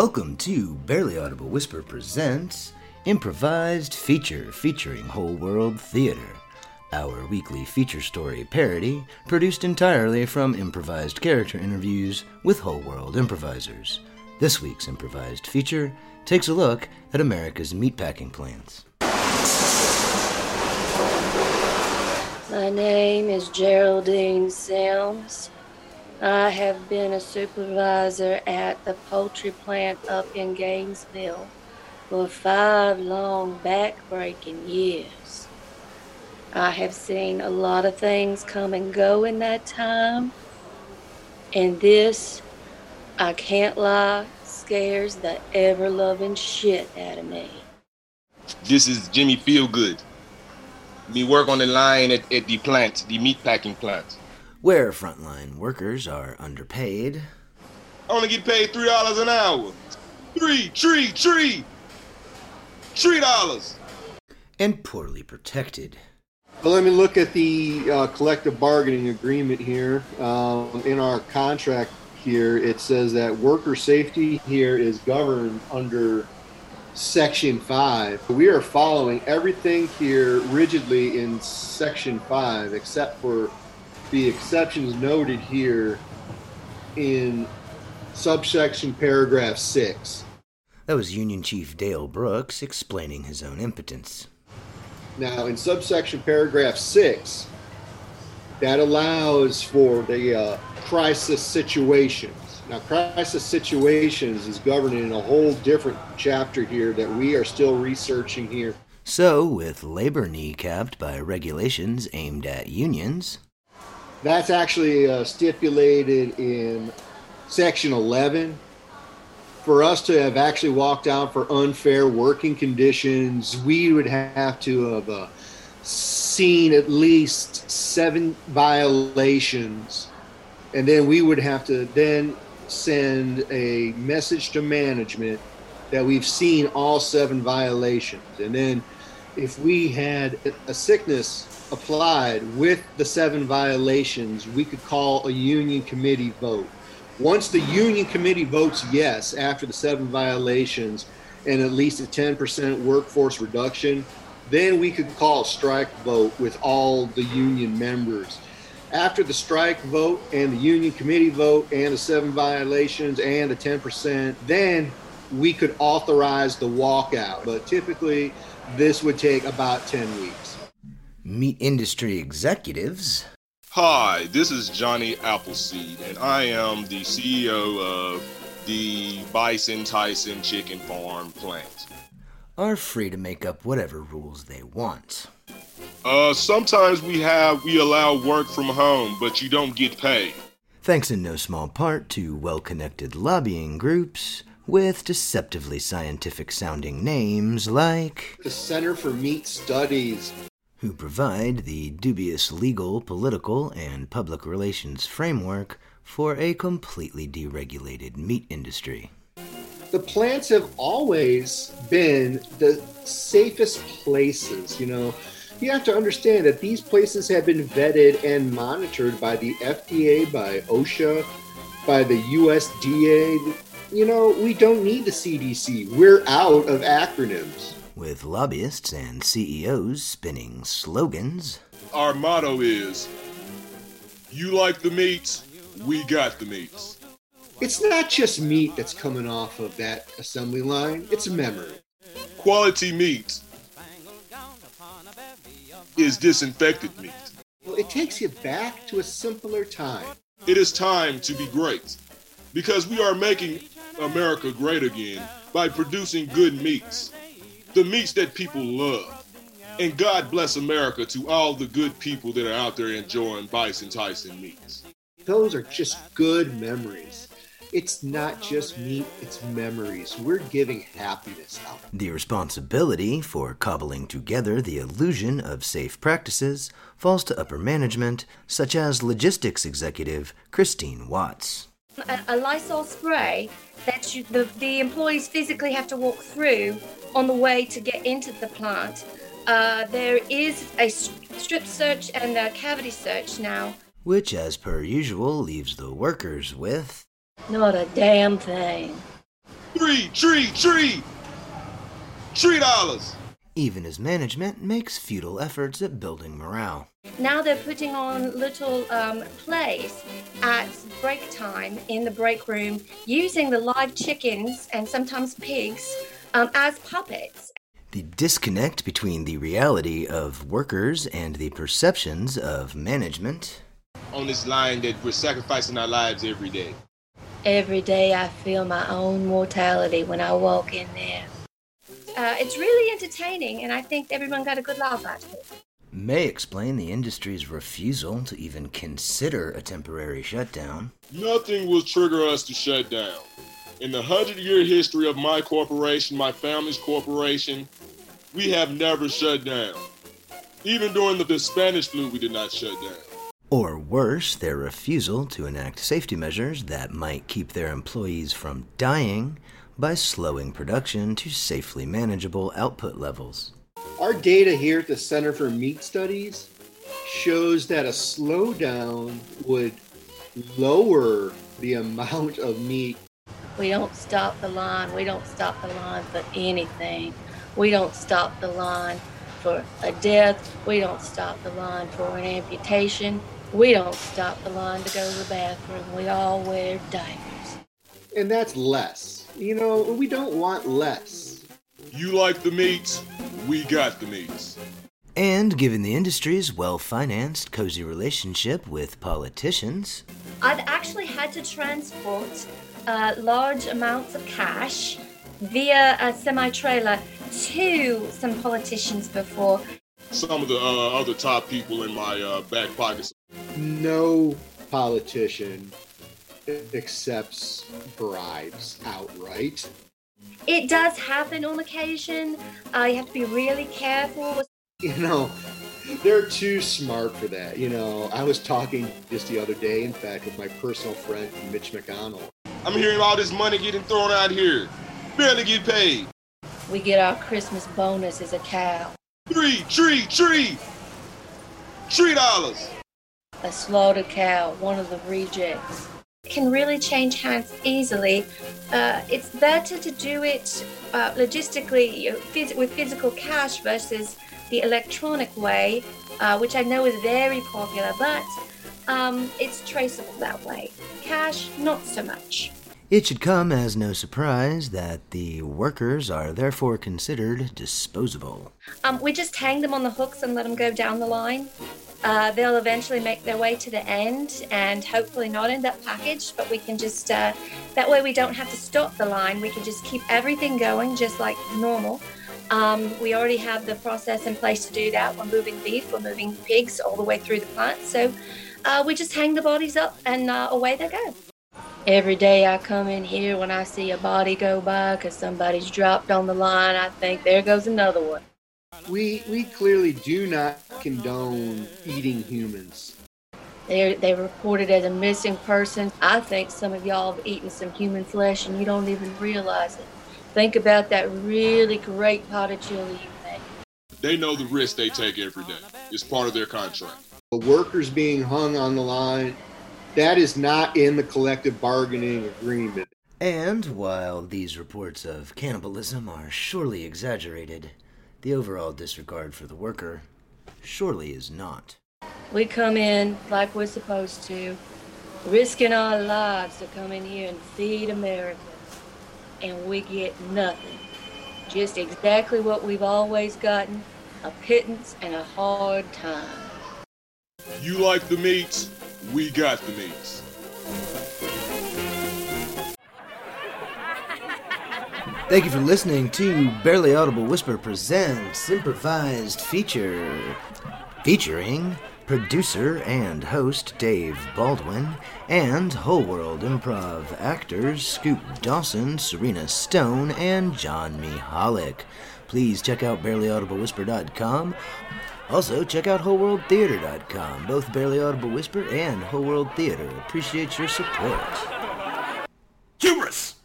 Welcome to Barely Audible Whisper presents Improvised Feature featuring Whole World Theater, our weekly feature story parody produced entirely from improvised character interviews with Whole World improvisers. This week's improvised feature takes a look at America's meatpacking plants. My name is Geraldine Sims. I have been a supervisor at the poultry plant up in Gainesville for five long back-breaking years. I have seen a lot of things come and go in that time, and this, I can't lie, scares the ever-loving shit out of me. This is Jimmy Feelgood. Me work on the line at, at the plant, the meat packing plant. Where frontline workers are underpaid, I only get paid three dollars an hour. Three, tree, tree, three dollars. and poorly protected. Well, let me look at the uh, collective bargaining agreement here. Um, in our contract here, it says that worker safety here is governed under Section 5. We are following everything here rigidly in Section 5, except for the exceptions noted here in subsection paragraph 6. That was Union Chief Dale Brooks explaining his own impotence. Now, in subsection paragraph six, that allows for the uh, crisis situations. Now, crisis situations is governed in a whole different chapter here that we are still researching here. So, with labor kneecapped by regulations aimed at unions, That's actually uh, stipulated in section 11. For us to have actually walked out for unfair working conditions, we would have to have uh, seen at least seven violations, and then we would have to then send a message to management that we've seen all seven violations, and then if we had a sickness applied with the seven violations, we could call a union committee vote. Once the union committee votes yes after the seven violations and at least a 10% workforce reduction, then we could call a strike vote with all the union members. After the strike vote and the union committee vote and the seven violations and the 10%, then we could authorize the walkout. But typically, this would take about 10 weeks. meat industry executives Hi, this is Johnny Appleseed, and I am the CEO of the Bison Tyson Chicken Farm plant. are free to make up whatever rules they want. Uh, sometimes we have we allow work from home, but you don't get paid. Thanks in no small part to well connected lobbying groups with deceptively scientific sounding names like The Center for Meat Studies who provide the dubious legal, political, and public relations framework for a completely deregulated meat industry. the plants have always been the safest places. You know, you have to understand that these places have been vetted and monitored by the FDA, by OSHA, by the USDA. You know, we don't need the CDC. We're out of acronyms. With lobbyists and CEOs spinning slogans Our motto is You like the meats, we got the meats. It's not just meat that's coming off of that assembly line, it's a memory. Quality meat is disinfected meat. Well, it takes you back to a simpler time. It is time to be great because we are making America great again by producing good meats, the meats that people love. And God bless America to all the good people that are out there enjoying Bison Tyson meats. those are just good memories. It's not just meat, it's memories. We're giving happiness out. The responsibility for cobbling together the illusion of safe practices falls to upper management, such as logistics executive Christine Watts. A, a Lysol spray that you, the, the employees physically have to walk through on the way to get into the plant. Uh, there is a strip search and a cavity search now. Which, as per usual, leaves the workers with Not a damn thing. Tree, tree, tree. Tree dollars. Even as management makes futile efforts at building morale. Now they're putting on little um, plays at break time in the break room using the live chickens and sometimes pigs um, as puppets. The disconnect between the reality of workers and the perceptions of management. On this line that we're sacrificing our lives every day. Every day I feel my own mortality when I walk in there. Uh, it's really entertaining, and I think everyone got a good laugh out of it. May explain the industry's refusal to even consider a temporary shutdown. Nothing will trigger us to shut down. In the hundred year history of my corporation, my family's corporation, we have never shut down. Even during the, the Spanish flu, we did not shut down. Or worse, their refusal to enact safety measures that might keep their employees from dying by slowing production to safely manageable output levels. Our data here at the Center for Meat Studies shows that a slowdown would lower the amount of meat. We don't stop the line. We don't stop the line for anything. We don't stop the line for a death. We don't stop the line for an amputation. We don't stop the line to go to the bathroom. We all wear diapers. And that's less. You know, we don't want less. You like the meats? We got the meats. And given the industry's well financed, cozy relationship with politicians, I've actually had to transport uh, large amounts of cash via a semi trailer to some politicians before. Some of the uh, other top people in my uh, back pockets. No politician accepts bribes outright. It does happen on occasion. Uh, you have to be really careful. You know, they're too smart for that. You know, I was talking just the other day, in fact, with my personal friend Mitch McConnell. I'm hearing all this money getting thrown out here. Barely get paid. We get our Christmas bonus as a cow. Tree, tree, tree. Tree dollars. A slaughtered cow, one of the rejects. Can really change hands easily. Uh, it's better to do it uh, logistically you know, phys- with physical cash versus the electronic way, uh, which I know is very popular, but um, it's traceable that way. Cash, not so much. it should come as no surprise that the workers are therefore considered disposable. Um, we just hang them on the hooks and let them go down the line. Uh, they'll eventually make their way to the end and hopefully not end up packaged, but we can just, uh, that way we don't have to stop the line. We can just keep everything going just like normal. Um, we already have the process in place to do that. We're moving beef, we're moving pigs all the way through the plant. So uh, we just hang the bodies up and uh, away they go. Every day I come in here when I see a body go by because somebody's dropped on the line, I think there goes another one. We we clearly do not condone eating humans. They they reported as a missing person. I think some of y'all have eaten some human flesh and you don't even realize it. Think about that really great pot of chili you made. They know the risk they take every day. It's part of their contract. The workers being hung on the line, that is not in the collective bargaining agreement. And while these reports of cannibalism are surely exaggerated, the overall disregard for the worker surely is not. We come in like we're supposed to, risking our lives to come in here and feed America. And we get nothing. Just exactly what we've always gotten a pittance and a hard time. You like the meats? We got the meats. Thank you for listening to Barely Audible Whisper Presents Improvised Feature, featuring producer and host Dave Baldwin and Whole World Improv actors Scoop Dawson, Serena Stone, and John Mihalik. Please check out barelyaudiblewhisper.com. Also, check out wholeworldtheater.com. Both Barely Audible Whisper and Whole World Theater appreciate your support. Hubris!